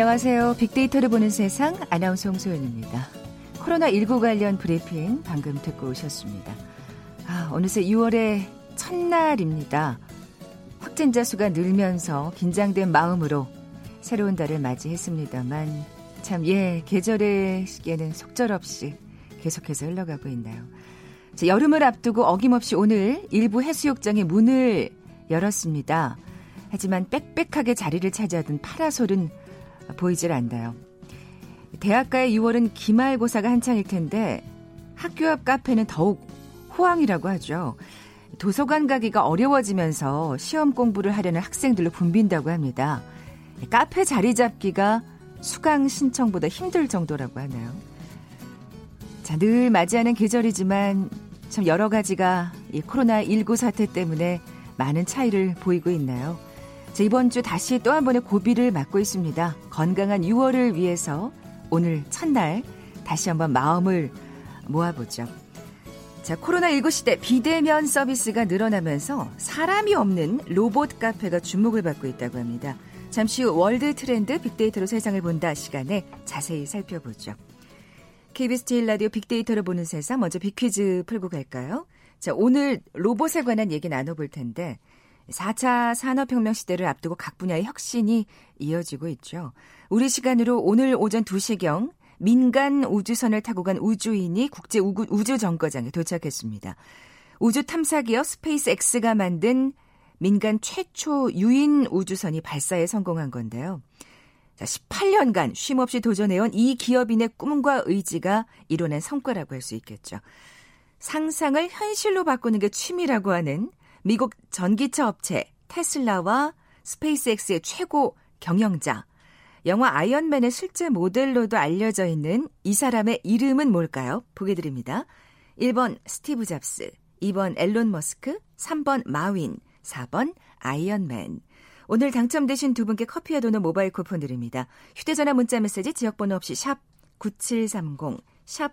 안녕하세요. 빅데이터를 보는 세상 아나운서 홍소연입니다. 코로나19 관련 브리핑 방금 듣고 오셨습니다. 아, 어느새 6월의 첫날입니다. 확진자 수가 늘면서 긴장된 마음으로 새로운 달을 맞이했습니다만 참, 예, 계절의 시계는 속절없이 계속해서 흘러가고 있나요. 자, 여름을 앞두고 어김없이 오늘 일부 해수욕장의 문을 열었습니다. 하지만 빽빽하게 자리를 차지하던 파라솔은 보이질 않나요. 대학가의 6월은 기말고사가 한창일 텐데 학교 앞 카페는 더욱 호황이라고 하죠. 도서관 가기가 어려워지면서 시험 공부를 하려는 학생들로 붐빈다고 합니다. 카페 자리 잡기가 수강 신청보다 힘들 정도라고 하네요. 자, 늘 맞이하는 계절이지만 참 여러 가지가 이 코로나19 사태 때문에 많은 차이를 보이고 있나요? 자, 이번 주 다시 또 한 번의 고비를 맞고 있습니다. 건강한 6월을 위해서 오늘 첫날 다시 한번 마음을 모아보죠. 자, 코로나19 시대 비대면 서비스가 늘어나면서 사람이 없는 로봇 카페가 주목을 받고 있다고 합니다. 잠시 후 월드 트렌드 빅데이터로 세상을 본다 시간에 자세히 살펴보죠. KBS 제일 라디오 빅데이터로 보는 세상 먼저 빅퀴즈 풀고 갈까요? 자, 오늘 로봇에 관한 얘기 나눠볼 텐데 4차 산업혁명 시대를 앞두고 각 분야의 혁신이 이어지고 있죠. 우리 시간으로 오늘 오전 2시경 민간 우주선을 타고 간 우주인이 국제 우주 정거장에 도착했습니다. 우주 탐사 기업 스페이스X가 만든 민간 최초 유인 우주선이 발사에 성공한 건데요. 자, 18년간 쉼없이 도전해온 이 기업인의 꿈과 의지가 이뤄낸 성과라고 할 수 있겠죠. 상상을 현실로 바꾸는 게 취미라고 하는 미국 전기차 업체 테슬라와 스페이스X의 최고 경영자, 영화 아이언맨의 실제 모델로도 알려져 있는 이 사람의 이름은 뭘까요? 보기 드립니다. 1번 스티브 잡스, 2번 엘론 머스크, 3번 마윈, 4번 아이언맨. 오늘 당첨되신 두 분께 커피와 도넛 모바일 쿠폰 드립니다. 휴대전화 문자 메시지 지역번호 없이 샵 9730, 샵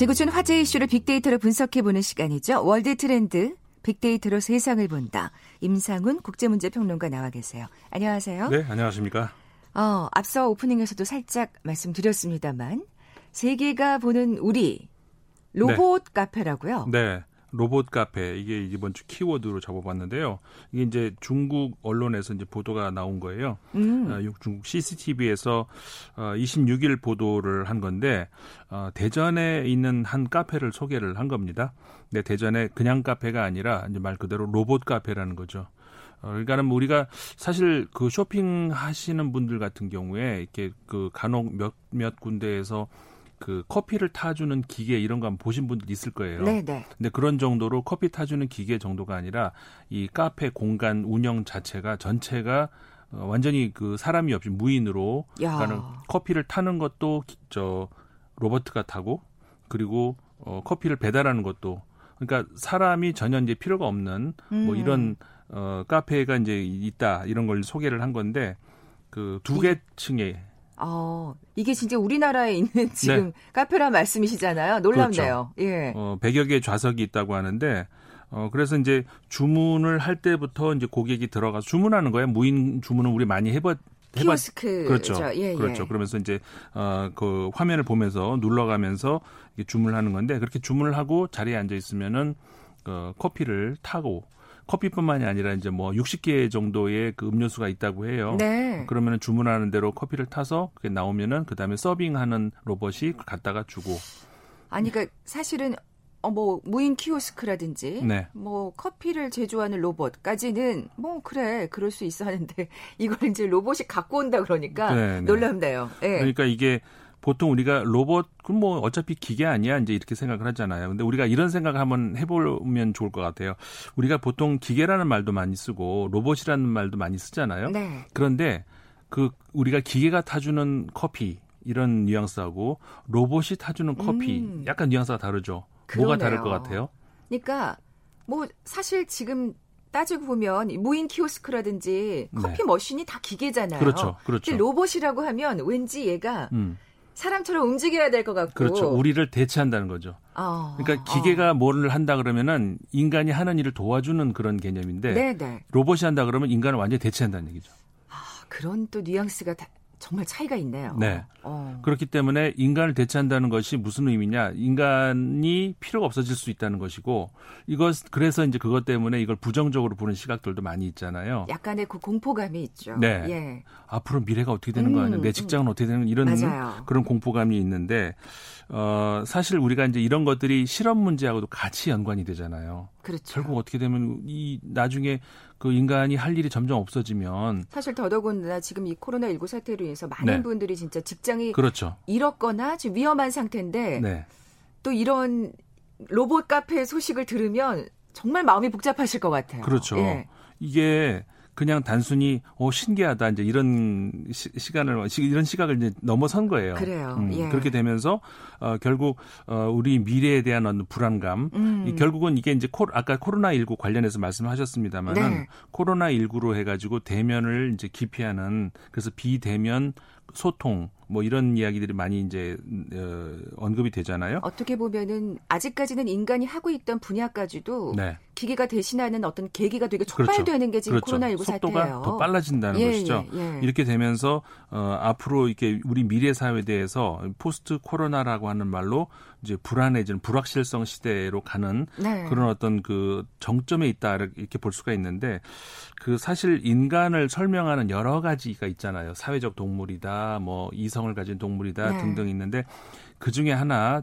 지구촌 화제 이슈를 빅데이터로 분석해보는 시간이죠. 월드 트렌드 빅데이터로 세상을 본다. 임상훈 국제문제평론가 나와 계세요. 안녕하세요. 네, 안녕하십니까. 어, 앞서 오프닝에서도 살짝 말씀드렸습니다만 세계가 보는 우리 로봇 네. 카페라고요. 네. 로봇 카페 이게 이번 주 키워드로 잡아봤는데요. 이게 이제 중국 언론에서 이제 보도가 나온 거예요. 음. 어, 중국 CCTV에서 어, 26일 보도를 한 건데 어, 대전에 있는 한 카페를 소개를 한 겁니다. 근데 대전에 그냥 카페가 아니라 이제 말 그대로 로봇 카페라는 거죠. 어, 그러니까는 우리가 사실 그 쇼핑 하시는 분들 같은 경우에 이렇게 그 간혹 몇몇 군데에서 그 커피를 타주는 기계 이런 거 한번 보신 분들 있을 거예요. 네, 네. 근데 그런 정도로 커피 타주는 기계 정도가 아니라 이 카페 공간 운영 자체가 전체가 어, 완전히 그 사람이 없이 무인으로 야. 그러니까는 커피를 타는 것도 저 로버트가 타고 그리고 어 커피를 배달하는 것도 그러니까 사람이 전혀 이제 필요가 없는 뭐 음. 뭐 이런 어 카페가 이제 있다 이런 걸 소개를 한 건데 그 두 개 층에 어, 이게 진짜 우리나라에 있는 지금 네. 카페란 말씀이시잖아요. 놀랍네요. 그렇죠. 예. 어, 100여 개의 좌석이 있다고 하는데 어, 그래서 이제 주문을 할 때부터 이제 고객이 들어가서 주문하는 거예요. 무인 주문은 우리 많이 해봤 키오스크 그렇죠. 예, 예. 그렇죠. 그러면서 이제 어 그 화면을 보면서 눌러가면서 주문을 하는 건데 그렇게 주문을 하고 자리에 앉아 있으면은 그 커피를 타고 커피뿐만이 아니라 이제 뭐 60개 정도의 그 음료수가 있다고 해요. 네. 그러면 주문하는 대로 커피를 타서 그게 나오면은 그다음에 서빙하는 로봇이 갖다가 주고. 아니 그러니까 사실은 어, 뭐, 무인 키오스크라든지, 네. 뭐, 커피를 제조하는 로봇까지는, 뭐, 그래, 그럴 수 있어 하는데, 이걸 이제 로봇이 갖고 온다 그러니까 네, 네. 놀랍네요. 네. 그러니까 이게, 보통 우리가 로봇 그뭐 어차피 기계 아니야 이제 이렇게 생각을 하잖아요. 근데 우리가 이런 생각을 한번 해보면 좋을 것 같아요. 우리가 보통 기계라는 말도 많이 쓰고 로봇이라는 말도 많이 쓰잖아요. 네. 그런데 그 우리가 기계가 타주는 커피 이런 뉘앙스하고 로봇이 타주는 커피 음. 약간 뉘앙스가 다르죠. 그러네요. 뭐가 다를 것 같아요? 그러니까 뭐 사실 지금 따지고 보면 무인 키오스크라든지 커피 네. 머신이 다 기계잖아요. 그렇죠. 그렇죠. 로봇이라고 하면 왠지 얘가 음. 사람처럼 움직여야 될 것 같고. 그렇죠. 우리를 대체한다는 거죠. 어, 그러니까 기계가 어. 뭐를 한다 그러면은 인간이 하는 일을 도와주는 그런 개념인데 네네. 네. 로봇이 한다 그러면 인간을 완전히 대체한다는 얘기죠. 아, 그런 또 뉘앙스가 다, 정말 차이가 있네요. 네. 어. 그렇기 때문에 인간을 대체한다는 것이 무슨 의미냐? 인간이 필요가 없어질 수 있다는 것이고 이것 그래서 이제 그것 때문에 이걸 부정적으로 보는 시각들도 많이 있잖아요. 약간의 그 공포감이 있죠. 네. 예. 앞으로 미래가 어떻게 되는 음, 거 아니야? 내 음. 직장은 음. 어떻게 되는 이런 맞아요. 그런 공포감이 있는데 어 사실 우리가 이제 이런 것들이 실험 문제하고도 같이 연관이 되잖아요. 그렇죠. 결국 어떻게 되면 이 나중에 그 인간이 할 일이 점점 없어지면 사실 더더군다나 지금 이 코로나 19 사태로 인해서 많은 네. 분들이 진짜 직장이 그렇죠. 잃었거나 지금 위험한 상태인데 네. 또 이런 로봇 카페 소식을 들으면 정말 마음이 복잡하실 것 같아요. 그렇죠. 예. 이게 그냥 단순히 어 신기하다 이제 이런 시, 간을 이런 시각을 이제 넘어선 거예요. 그래요. 음, 예. 그렇게 되면서 어 결국 어 우리 미래에 대한 어떤 불안감 음. 이 결국은 이게 이제 코 아까 코로나 19 관련해서 말씀하셨습니다만은 네. 코로나 19로 해 가지고 대면을 이제 기피하는 그래서 비대면 소통 뭐 이런 이야기들이 많이 이제 어, 언급이 되잖아요. 어떻게 보면은 아직까지는 인간이 하고 있던 분야까지도 네. 기계가 대신하는 어떤 계기가 되게 촉발되는 그렇죠. 게 지금 그렇죠. 코로나19 속도가 사태예요. 더 빨라진다는 예, 것이죠. 예, 예. 이렇게 되면서 어, 앞으로 이렇게 우리 미래 사회에 대해서 포스트 코로나라고 하는 말로 이제 불안해지는 불확실성 시대로 가는 네. 그런 어떤 그 정점에 있다 이렇게 볼 수가 있는데 그 사실 인간을 설명하는 여러 가지가 있잖아요. 사회적 동물이다, 뭐 이성 을 가진 동물이다 네. 등등 있는데 그 중에 하나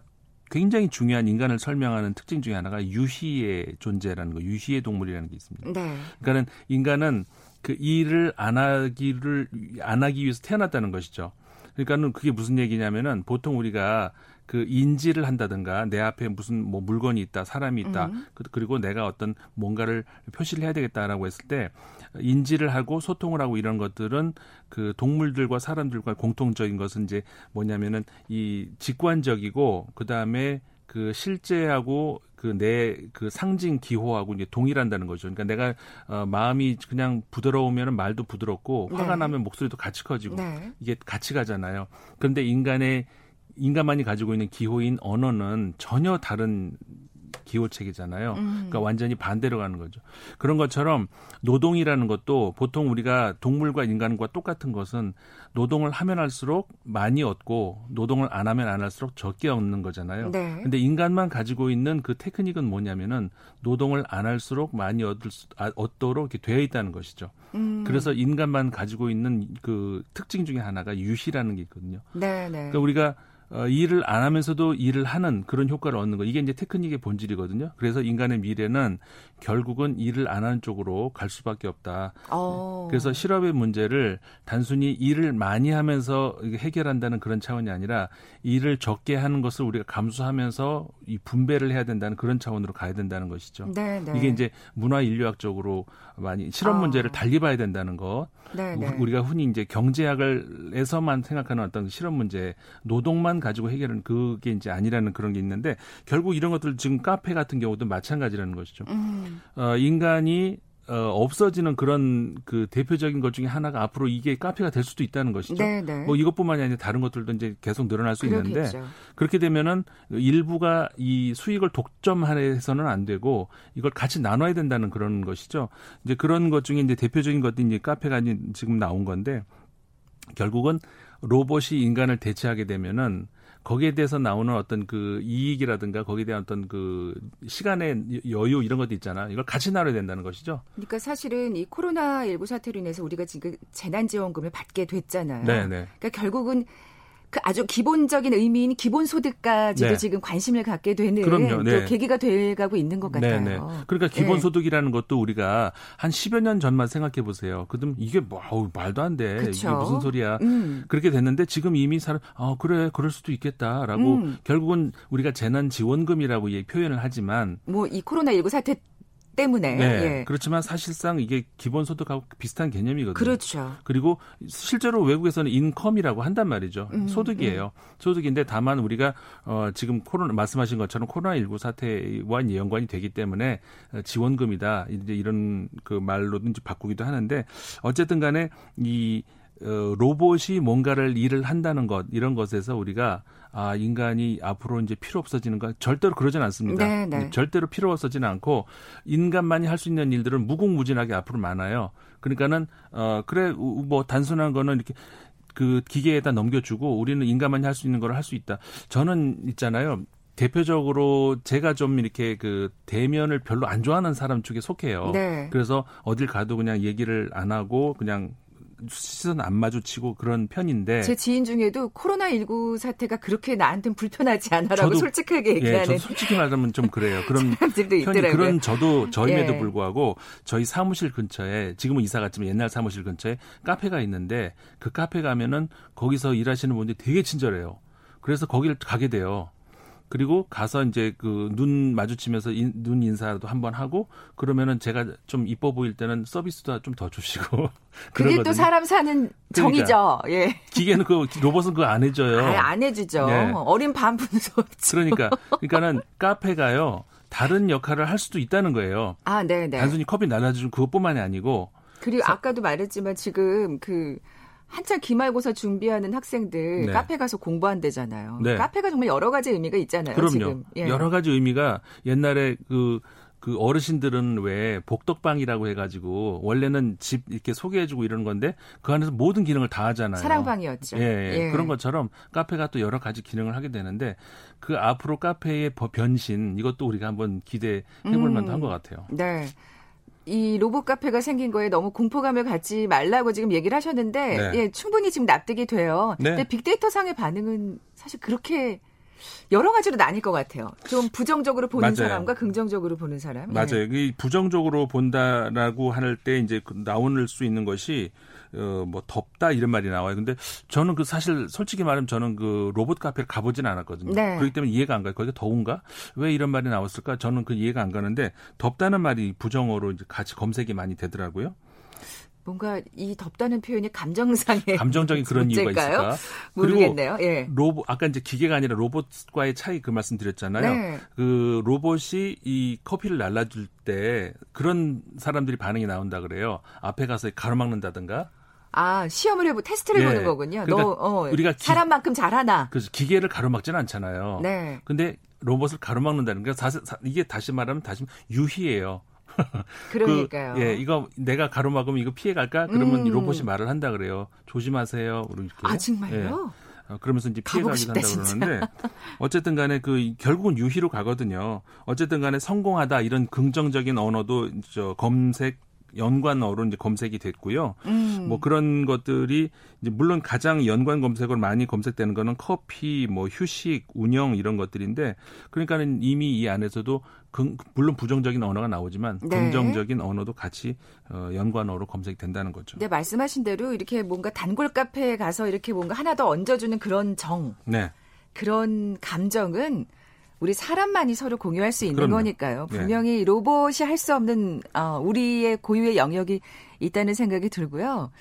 굉장히 중요한 인간을 설명하는 특징 중에 하나가 유희의 존재라는 거, 유희의 동물이라는 게 있습니다. 네. 그러니까는 인간은 그 일을 안 하기를 안 하기 위해서 태어났다는 것이죠. 그러니까는 그게 무슨 얘기냐면은 보통 우리가 그 인지를 한다든가 내 앞에 무슨 뭐 물건이 있다, 사람이 있다, 음. 그, 그리고 내가 어떤 뭔가를 표시를 해야 되겠다라고 했을 때 인지를 하고 소통을 하고 이런 것들은 그 동물들과 사람들과 공통적인 것은 이제 뭐냐면은 이 직관적이고 그 다음에 그 실제하고 그 내그 그 상징 기호하고 이제 동일한다는 거죠. 그러니까 내가 어 마음이 그냥 부드러우면 말도 부드럽고 화가 네. 나면 목소리도 같이 커지고 네. 이게 같이 가잖아요. 그런데 인간의 인간만이 가지고 있는 기호인 언어는 전혀 다른 기호책이잖아요. 음. 그러니까 완전히 반대로 가는 거죠. 그런 것처럼 노동이라는 것도 보통 우리가 동물과 인간과 똑같은 것은 노동을 하면 할수록 많이 얻고 노동을 안 하면 안 할수록 적게 얻는 거잖아요. 네. 근데 인간만 가지고 있는 그 테크닉은 뭐냐면은 노동을 안 할수록 많이 얻을 수, 아, 얻도록 이렇게 되어 있다는 것이죠. 음. 그래서 인간만 가지고 있는 그 특징 중에 하나가 유시라는 게 있거든요. 네, 네. 그러니까 우리가 어, 일을 안 하면서도 일을 하는 그런 효과를 얻는 거 이게 이제 테크닉의 본질이거든요. 그래서 인간의 미래는 결국은 일을 안 하는 쪽으로 갈 수밖에 없다. 오. 어. 그래서 실업의 문제를 단순히 일을 많이 하면서 해결한다는 그런 차원이 아니라 일을 적게 하는 것을 우리가 감수하면서 이 분배를 해야 된다는 그런 차원으로 가야 된다는 것이죠. 네, 네. 이게 이제 문화 인류학적으로 많이 실업 문제를 아. 달리 봐야 된다는 것. 네, 네. 우리가 흔히 이제 경제학을에서만 생각하는 어떤 실업 문제, 노동만 가지고 해결은 그게 이제 아니라는 그런 게 있는데 결국 이런 것들 지금 카페 같은 경우도 마찬가지라는 것이죠. 음. 어, 인간이 어, 없어지는 그런 그 대표적인 것 중에 하나가 앞으로 이게 카페가 될 수도 있다는 것이죠. 네네. 네. 뭐 이것뿐만이 아니라 다른 것들도 이제 계속 늘어날 수 그렇겠죠. 있는데 그렇게 되면은 일부가 이 수익을 독점해서는 안 되고 이걸 같이 나눠야 된다는 그런 것이죠. 이제 그런 것 중에 이제 대표적인 것들이 이제 카페가 지금 나온 건데 결국은 로봇이 인간을 대체하게 되면은 거기에 대해서 나오는 어떤 그 이익이라든가 거기에 대한 어떤 그 시간의 여유 이런 것도 있잖아. 이걸 같이 나눠야 된다는 것이죠. 그러니까 사실은 이 코로나 19 사태로 인해서 우리가 지금 재난지원금을 받게 됐잖아요. 네, 네. 그러니까 결국은 그 아주 기본적인 의미인 기본소득까지도 네. 지금 관심을 갖게 되는 그럼요, 네. 계기가 돼가고 있는 것 같아요. 네, 네. 그러니까 기본소득이라는 것도 우리가 한 10여 년 전만 생각해 보세요. 그럼 이게 뭐 어우, 말도 안 돼. 그쵸? 이게 무슨 소리야. 음. 그렇게 됐는데 지금 이미 사람 아 그래 그럴 수도 있겠다라고 음. 결국은 우리가 재난 지원금이라고 표현을 하지만 뭐 이 코로나 19 사태 때문에. 네. 예. 그렇지만 사실상 이게 기본소득하고 비슷한 개념이거든요. 그렇죠. 그리고 실제로 외국에서는 인컴이라고 한단 말이죠. 음, 소득이에요. 음. 소득인데 다만 우리가 어 지금 코로나 말씀하신 것처럼 코로나19 사태와 연관이 되기 때문에 지원금이다. 이제 이런 그 말로든지 바꾸기도 하는데 어쨌든 간에 이 어, 로봇이 뭔가를 일을 한다는 것 이런 것에서 우리가 아 인간이 앞으로 이제 필요 없어지는 거 절대로 그러진 않습니다. 네, 네. 절대로 필요 없어지는 않고 인간만이 할 수 있는 일들은 무궁무진하게 앞으로 많아요. 그러니까는 어 그래 뭐 단순한 거는 이렇게 그 기계에다 넘겨주고 우리는 인간만이 할 수 있는 걸 할 수 있다. 저는 있잖아요. 대표적으로 제가 좀 이렇게 그 대면을 별로 안 좋아하는 사람 쪽에 속해요. 네. 그래서 어딜 가도 그냥 얘기를 안 하고 그냥 시선 안 마주치고 그런 편인데 제 지인 중에도 코로나 19 사태가 그렇게 나한테는 불편하지 않아라고 솔직하게 예, 얘기하는. 예, 솔직히 말하면 좀 그래요. 그런 편이 그런 저도 저임에도 예. 불구하고 저희 사무실 근처에 지금은 이사 갔지만 옛날 사무실 근처에 카페가 있는데 그 카페 가면은 거기서 일하시는 분들이 되게 친절해요. 그래서 거기를 가게 돼요. 그리고 가서 이제 그 눈 마주치면서 인, 눈 인사도 한번 하고 그러면은 제가 좀 이뻐 보일 때는 서비스도 좀 더 주시고 그게. 또 사람 사는 정이죠. 그러니까 예. 기계는 그 로봇은 그거 안 해줘요. 아예 안 해주죠. 네. 어린 반분소. 그러니까 그러니까는 카페가요 다른 역할을 할 수도 있다는 거예요. 아, 네, 네. 단순히 커피 날라주는 그것뿐만이 아니고. 그리고 서, 아까도 말했지만 지금 그 한창 기말고사 준비하는 학생들 네. 카페 가서 공부한대잖아요. 네. 카페가 정말 여러 가지 의미가 있잖아요. 그럼요. 지금. 예. 여러 가지 의미가 옛날에 그, 그 어르신들은 왜 복덕방이라고 해가지고 원래는 집 이렇게 소개해주고 이러는 건데 그 안에서 모든 기능을 다 하잖아요. 사랑방이었죠. 예, 예. 예. 그런 것처럼 카페가 또 여러 가지 기능을 하게 되는데 그 앞으로 카페의 변신 이것도 우리가 한번 기대해볼 음. 만도 한 것 같아요. 네. 이 로봇 카페가 생긴 거에 너무 공포감을 갖지 말라고 지금 얘기를 하셨는데 네. 예, 충분히 지금 납득이 돼요. 네. 근데 빅데이터 상의 반응은 사실 그렇게 여러 가지로 나뉠 것 같아요. 좀 부정적으로 보는 맞아요. 사람과 긍정적으로 보는 사람. 맞아요. 예. 이 부정적으로 본다라고 할 때 이제 그 나올 수 있는 것이 어, 뭐 덥다 이런 말이 나와요. 근데 저는 그 사실 솔직히 말하면 저는 그 로봇 카페를 가보지는 않았거든요. 네. 그렇기 때문에 이해가 안 가요. 거기가 더운가? 왜 이런 말이 나왔을까? 저는 그 이해가 안 가는데 덥다는 말이 부정어로 이제 같이 검색이 많이 되더라고요. 뭔가 이 덥다는 표현이 감정상의 감정적인 그런 문제일까요? 이유가 있을까? 모르겠네요. 예. 로봇 아까 이제 기계가 아니라 로봇과의 차이 그 말씀드렸잖아요. 네. 그 로봇이 이 커피를 날라줄 때 그런 사람들이 반응이 나온다 그래요. 앞에 가서 가로막는다든가 아, 시험을 해보, 테스트를 네. 해보는 거군요. 그러니까 너, 어, 우리가 기, 사람만큼 잘하나? 그래서 기계를 가로막지는 않잖아요. 네. 근데 로봇을 가로막는다는 게 사실 이게 다시 말하면 다시 유희예요. 그러니까요. 그, 예, 이거 내가 가로막으면 이거 피해 갈까? 그러면 음. 로봇이 말을 한다 그래요. 조심하세요. 이렇게. 아, 정말요? 예. 어, 그러면서 이제 피해 가기도 한다 그러는데 어쨌든 간에 그 결국은 유희로 가거든요. 어쨌든 간에 성공하다 이런 긍정적인 언어도 저 검색 연관어로 이제 검색이 됐고요. 음. 뭐 그런 것들이 이제 물론 가장 연관 검색어로 많이 검색되는 거는 커피, 뭐 휴식, 운영 이런 것들인데 그러니까는 이미 이 안에서도 그, 물론 부정적인 언어가 나오지만 네. 긍정적인 언어도 같이 어, 연관어로 검색된다는 거죠. 네, 말씀하신 대로 이렇게 뭔가 단골 카페에 가서 이렇게 뭔가 하나 더 얹어주는 그런 정. 네. 그런 감정은 우리 사람만이 서로 공유할 수 있는 그럼요. 거니까요. 네. 분명히 네. 로봇이 할 수 없는 어, 우리의 고유의 영역이 있다는 생각이 들고요.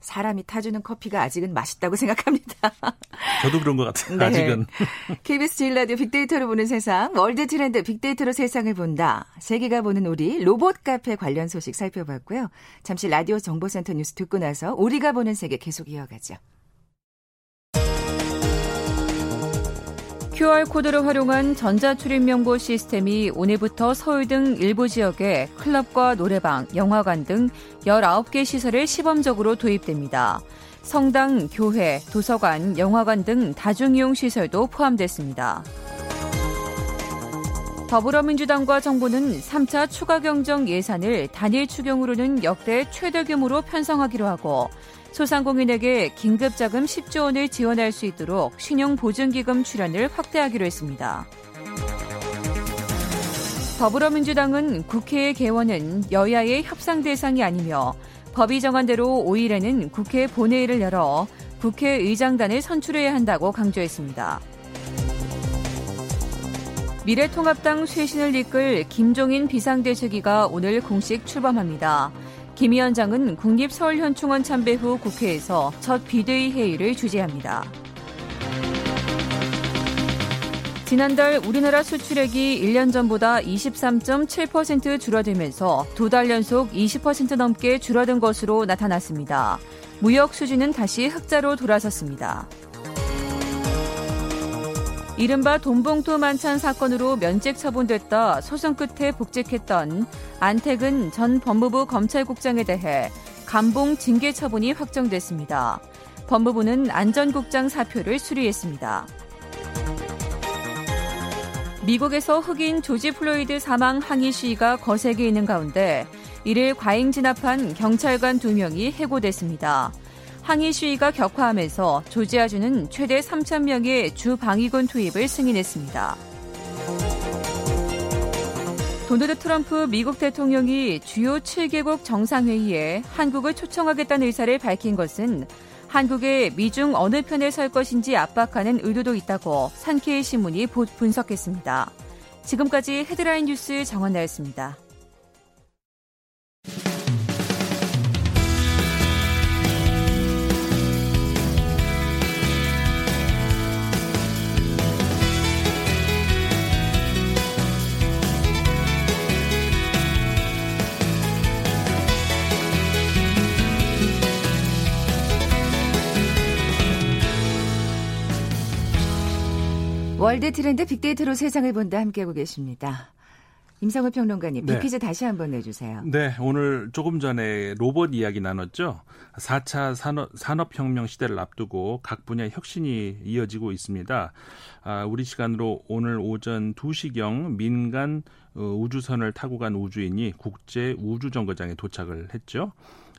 사람이 타주는 커피가 아직은 맛있다고 생각합니다. 저도 그런 것 같아요. 네. 아직은. KBS 제일 라디오 빅데이터로 보는 세상, 월드 트렌드 빅데이터로 세상을 본다. 세계가 보는 우리 로봇 카페 관련 소식 살펴봤고요. 잠시 라디오 정보센터 뉴스 듣고 나서 우리가 보는 세계 계속 이어가죠. QR코드를 활용한 전자출입명부 시스템이 오늘부터 서울 등 일부 지역에 클럽과 노래방, 영화관 등 19개 시설에 시범적으로 도입됩니다. 성당, 교회, 도서관, 영화관 등 다중이용 시설도 포함됐습니다. 더불어민주당과 정부는 3차 추가 경정 예산을 단일 추경으로는 역대 최대 규모로 편성하기로 하고 소상공인에게 긴급자금 10조 원을 지원할 수 있도록 신용보증기금 출연을 확대하기로 했습니다. 더불어민주당은 국회의 개원은 여야의 협상 대상이 아니며 법이 정한 대로 5일에는 국회 본회의를 열어 국회의장단을 선출해야 한다고 강조했습니다. 미래통합당 쇄신을 이끌 김종인 비상대책위가 오늘 공식 출범합니다. 김 위원장은 국립서울현충원 참배 후 국회에서 첫 비대위 회의를 주재합니다. 지난달 우리나라 수출액이 1년 전보다 23.7% 줄어들면서 두 달 연속 20% 넘게 줄어든 것으로 나타났습니다. 무역 수지는 다시 흑자로 돌아섰습니다. 이른바 돈봉투 만찬 사건으로 면책 처분됐다 소송 끝에 복직했던 안택은 전 법무부 검찰국장에 대해 감봉 징계 처분이 확정됐습니다. 법무부는 안전국장 사표를 수리했습니다. 미국에서 흑인 조지 플로이드 사망 항의 시위가 거세게 있는 가운데 이를 과잉 진압한 경찰관 두명이 해고됐습니다. 항의 시위가 격화하면서 조지아주는 최대 3,000명의 주 방위군 투입을 승인했습니다. 도널드 트럼프 미국 대통령이 주요 7개국 정상회의에 한국을 초청하겠다는 의사를 밝힌 것은 한국의 미중 어느 편에 설 것인지 압박하는 의도도 있다고 산케이 신문이 분석했습니다. 지금까지 헤드라인 뉴스 정원나였습니다. 월드 트렌드 빅데이터로 세상을 본다 함께하고 계십니다. 임상우 평론가님, 네. 빅퀴즈 다시 한번 내주세요. 네, 오늘 조금 전에 로봇 이야기 나눴죠. 4차 산업, 산업혁명 시대를 앞두고 각 분야 혁신이 이어지고 있습니다. 아, 우리 시간으로 오늘 오전 2시경 민간 어, 우주선을 타고 간 우주인이 국제 우주정거장에 도착을 했죠.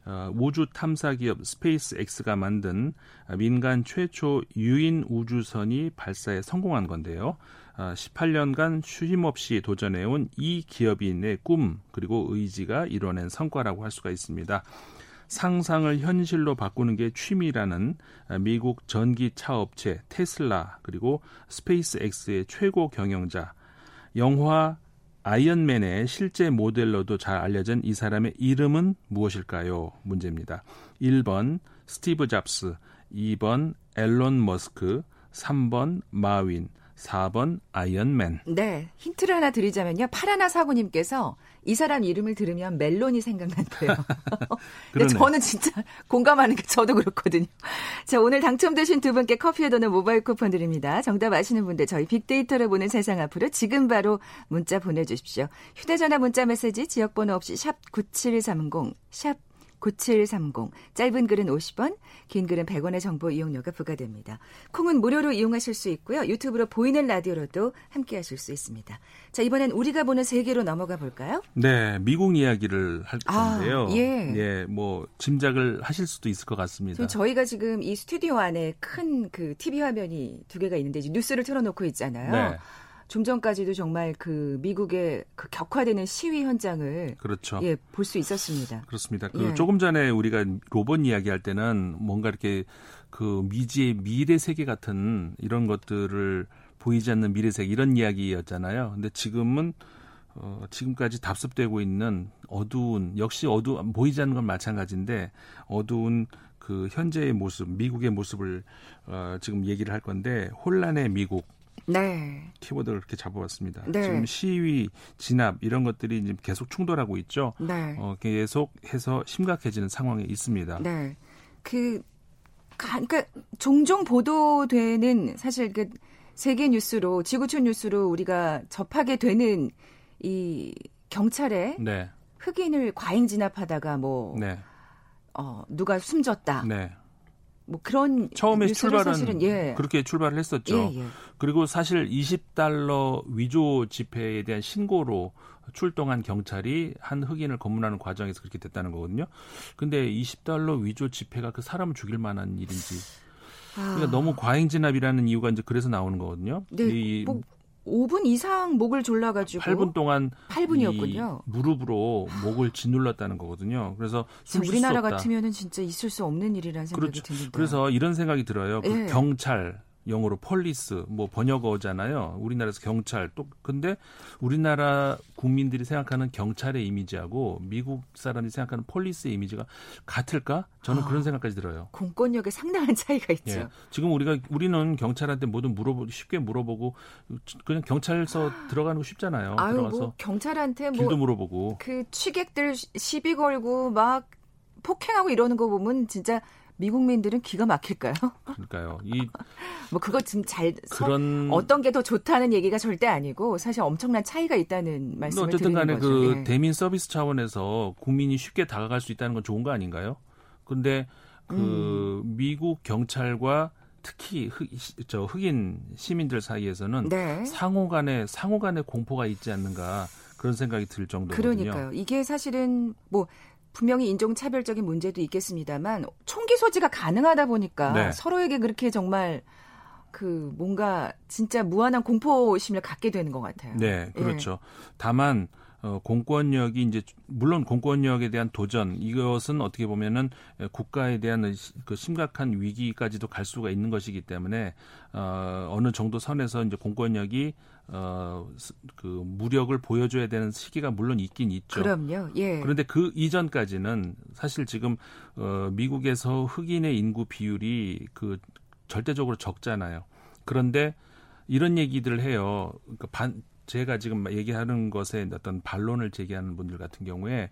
어, 우주 탐사 기업 스페이스 X가 만든 민간 최초 유인 우주선이 발사에 성공한 건데요. 18년간 어, 쉼 없이 도전해온 이 기업인의 꿈 그리고 의지가 이뤄낸 성과라고 할 수가 있습니다. 상상을 현실로 바꾸는 게 취미라는 미국 전기차 업체 테슬라 그리고 스페이스 X의 최고 경영자 영화 아이언맨의 실제 모델로도 잘 알려진 이 사람의 이름은 무엇일까요? 문제입니다. 1번 스티브 잡스, 2번 엘론 머스크, 3번 마윈, 4번 아이언맨. 네. 힌트를 하나 드리자면요. 파라나 사고님께서 이 사람 이름을 들으면 멜론이 생각난대요. 근데 저는 진짜 공감하는 게 저도 그렇거든요. 자, 오늘 당첨되신 두 분께 커피에 도는 모바일 쿠폰 드립니다. 정답 아시는 분들 저희 빅데이터로 보는 세상 앞으로 지금 바로 문자 보내주십시오. 휴대전화 문자 메시지 지역번호 없이 샵 9730, 샵 9730. 짧은 글은 50원, 긴 글은 100원의 정보 이용료가 부과됩니다. 콩은 무료로 이용하실 수 있고요. 유튜브로 보이는 라디오로도 함께 하실 수 있습니다. 자, 이번엔 우리가 보는 세계로 넘어가 볼까요? 네, 미국 이야기를 할 아, 건데요. 아, 예. 예, 뭐 짐작을 하실 수도 있을 것 같습니다. 저희가 지금 이 스튜디오 안에 큰 그 TV 화면이 두 개가 있는데 뉴스를 틀어 놓고 있잖아요. 네. 좀 전까지도 정말 그 미국의 그 격화되는 시위 현장을 그렇죠. 예, 볼 수 있었습니다. 그렇습니다. 그 예. 조금 전에 우리가 로봇 이야기할 때는 뭔가 이렇게 그 미지의 미래 세계 같은 이런 것들을 보이지 않는 미래 세계 이런 이야기였잖아요. 근데 지금은 어, 지금까지 답습되고 있는 어두운 역시 어두 보이지 않는 건 마찬가지인데 어두운 그 현재의 모습, 미국의 모습을 어, 지금 얘기를 할 건데 혼란의 미국 네. 키워드를 이렇게 잡아봤습니다. 네. 지금 시위, 진압 이런 것들이 지금 계속 충돌하고 있죠. 네. 어, 계속해서 심각해지는 상황에 있습니다. 네. 그 그러니까 종종 보도되는 사실 그 세계 뉴스로 지구촌 뉴스로 우리가 접하게 되는 이 경찰에 네. 흑인을 과잉 진압하다가 뭐 네. 어, 누가 숨졌다. 네. 뭐 그런 처음에 출발은 사실은, 예. 그렇게 출발을 했었죠. 예, 예. 그리고 사실 20달러 위조 지폐에 대한 신고로 출동한 경찰이 한 흑인을 검문하는 과정에서 그렇게 됐다는 거거든요. 근데 20달러 위조 지폐가 그 사람을 죽일 만한 일인지. 그러니까 아. 너무 과잉 진압이라는 이유가 이제 그래서 나오는 거거든요. 네. 이, 뭐 5분 이상 목을 졸라가지고 8분 동안 8분이었군요. 무릎으로 목을 짓눌렀다는 거거든요. 그래서 우리나라 같으면은 진짜 있을 수 없는 일이라는 생각이 그렇죠. 듭니다. 그래서 이런 생각이 들어요. 그 네. 경찰 영어로 police 뭐 번역어잖아요. 우리나라에서 경찰 또 근데 우리나라 국민들이 생각하는 경찰의 이미지하고 미국 사람들이 생각하는 police의 이미지가 같을까? 저는 아, 그런 생각까지 들어요. 공권력에 상당한 차이가 있죠. 예. 지금 우리가 우리는 경찰한테 뭐든 물어보 쉽게 물어보고 그냥 경찰서 들어가는 거 쉽잖아요. 아유, 들어가서 뭐 경찰한테 뭐 길도 물어보고 그 취객들 시비 걸고 막 폭행하고 이러는 거 보면 진짜 미국민들은 기가 막힐까요? 그러니까요. 이 뭐 그거 좀잘 그런 어떤 게 더 좋다는 얘기가 절대 아니고 사실 엄청난 차이가 있다는 말씀을 어쨌든 간에 거죠. 그 예. 대민 서비스 차원에서 국민이 쉽게 다가갈 수 있다는 건 좋은 거 아닌가요? 근데 그 음. 미국 경찰과 특히 흑, 저 흑인 시민들 사이에서는 네. 상호 간에 상호 간의 공포가 있지 않는가 그런 생각이 들 정도거든요. 그러니까요. 이게 사실은 뭐 분명히 인종차별적인 문제도 있겠습니다만 총기 소지가 가능하다 보니까 네. 서로에게 그렇게 정말 그 뭔가 진짜 무한한 공포심을 갖게 되는 것 같아요. 네, 그렇죠. 예. 다만 어, 공권력이 이제 물론 공권력에 대한 도전 이것은 어떻게 보면은 국가에 대한 그 심각한 위기까지도 갈 수가 있는 것이기 때문에 어, 어느 정도 선에서 이제 공권력이 어, 그 무력을 보여줘야 되는 시기가 물론 있긴 있죠. 그럼요. 예. 그런데 그 이전까지는 사실 지금 어, 미국에서 흑인의 인구 비율이 그 절대적으로 적잖아요. 그런데 이런 얘기들을 해요. 그러니까 반, 제가 지금 얘기하는 것에 어떤 반론을 제기하는 분들 같은 경우에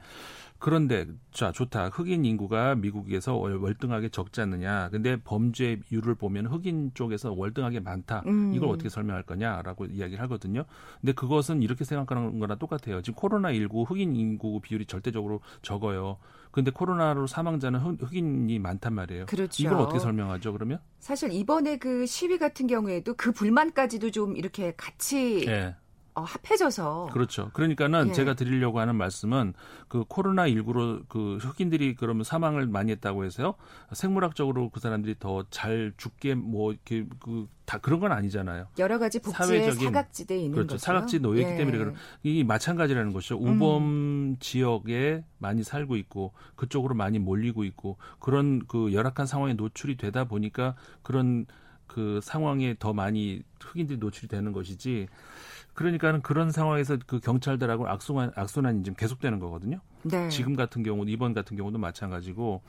그런데 자 좋다 흑인 인구가 미국에서 월등하게 적지 않느냐 근데 범죄율을 보면 흑인 쪽에서 월등하게 많다 음. 이걸 어떻게 설명할 거냐라고 이야기를 하거든요 근데 그것은 이렇게 생각하는 거나 똑같아요 지금 코로나 19 흑인 인구 비율이 절대적으로 적어요 근데 코로나로 사망자는 흑인이 많단 말이에요. 그렇죠. 이걸 어떻게 설명하죠, 그러면? 사실 이번에 그 시위 같은 경우에도 그 불만까지도 좀 이렇게 같이 네. 어, 합해져서 그렇죠. 그러니까는 예. 제가 드리려고 하는 말씀은 그 코로나 19로 그 흑인들이 그러면 사망을 많이 했다고 해서요. 생물학적으로 그 사람들이 더 잘 죽게 뭐 이렇게 그 다 그런 건 아니잖아요. 여러 가지 복지의 사각지대에 있는 그렇죠. 거죠. 사각지 있기 예. 때문에 그런 이 마찬가지라는 것이죠. 우범 음. 지역에 많이 살고 있고 그쪽으로 많이 몰리고 있고 그런 그 열악한 상황에 노출이 되다 보니까 그런 그 상황에 더 많이 흑인들이 노출이 되는 것이지 그러니까는 그런 상황에서 그 경찰들하고 악순환 악순환이 지금 계속되는 거거든요. 네. 지금 같은 경우 이번 같은 경우도 마찬가지고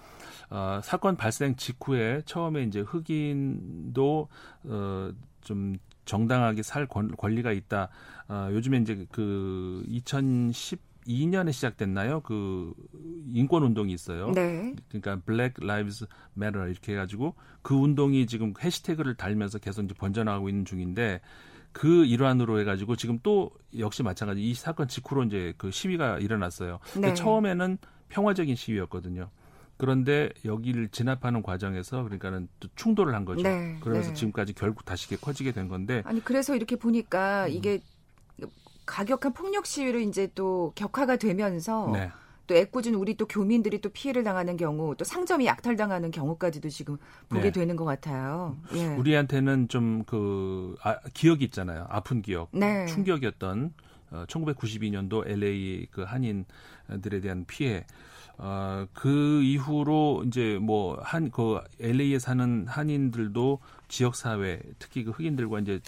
어, 사건 발생 직후에 처음에 이제 흑인도 어, 좀 정당하게 살 권, 권리가 있다. 어, 요즘에 이제 그 2010 2년에 시작됐나요? 그 인권 운동이 있어요. 네. 그러니까 Black Lives Matter 이렇게 해가지고 그 운동이 지금 해시태그를 달면서 계속 이제 번져나가고 있는 중인데 그 일환으로 해가지고 지금 또 역시 마찬가지 이 사건 직후로 이제 그 시위가 일어났어요. 근데 네. 처음에는 평화적인 시위였거든요. 그런데 여기를 진압하는 과정에서 그러니까는 또 충돌을 한 거죠. 네. 그러면서 네. 지금까지 결국 다시 커지게 된 건데. 아니 그래서 이렇게 보니까 음. 이게 가격한 폭력 시위로 이제 또 격화가 되면서 네. 또 애꿎은 우리 또 교민들이 또 피해를 당하는 경우 또 상점이 약탈당하는 경우까지도 지금 보게 네. 되는 것 같아요. 예. 우리한테는 좀그 아, 기억이 있잖아요. 아픈 기억, 네. 충격이었던 어, 1992년도 LA 그 한인들에 대한 피해. 어, 그 이후로 이제 뭐 한 그 LA에 사는 한인들도 지역 사회, 특히 그 흑인들과 이제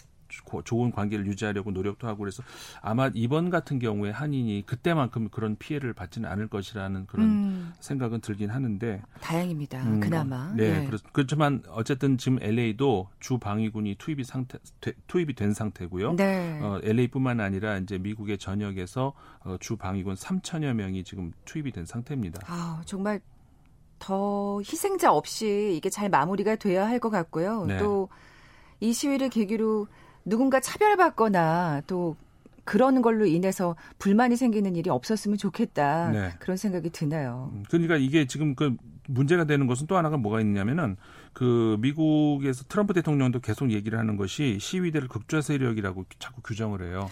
좋은 관계를 유지하려고 노력도 하고 그래서 아마 이번 같은 경우에 한인이 그때만큼 그런 피해를 받지는 않을 것이라는 그런 음. 생각은 들긴 하는데 다행입니다. 음, 그나마. 네, 네. 그렇지만 어쨌든 지금 LA도 주 방위군이 투입이 상태 투입이 된 상태고요. 네. 어, LA뿐만 아니라 이제 미국의 전역에서 어, 주 방위군 3천여 명이 지금 투입이 된 상태입니다. 아, 정말 더 희생자 없이 이게 잘 마무리가 돼야 할 것 같고요. 네. 또이 시위를 계기로 누군가 차별받거나 또 그런 걸로 인해서 불만이 생기는 일이 없었으면 좋겠다. 네. 그런 생각이 드나요. 음, 그러니까 이게 지금 그 문제가 되는 것은 또 하나가 뭐가 있냐면은 그 미국에서 트럼프 대통령도 계속 얘기를 하는 것이 시위대를 극좌 세력이라고 자꾸 규정을 해요.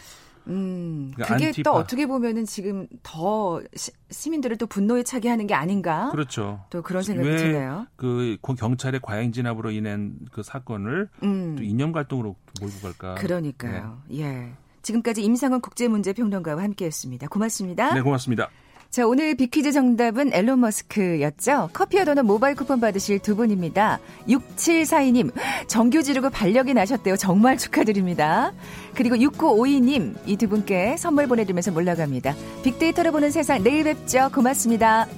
음, 그러니까 그게 안티파. 또 어떻게 보면은 지금 더 시, 민들을 또 분노에 차게 하는 게 아닌가? 그렇죠. 또 그런 생각이 드네요. 그 경찰의 과잉 진압으로 인한 그 사건을 음. 또 이념 갈등으로 몰고 갈까? 그러니까요. 네. 예. 지금까지 임상훈 국제문제평론가와 함께했습니다. 고맙습니다. 네, 고맙습니다. 자, 오늘 비퀴즈 정답은 앨런 머스크였죠. 커피와 도넛 모바일 쿠폰 받으실 두 분입니다. 6742님, 정규 지르고 반력이 나셨대요. 정말 축하드립니다. 그리고 6952님, 이 두 분께 선물 보내드리면서 몰라갑니다. 빅데이터를 보는 세상 내일 뵙죠. 고맙습니다.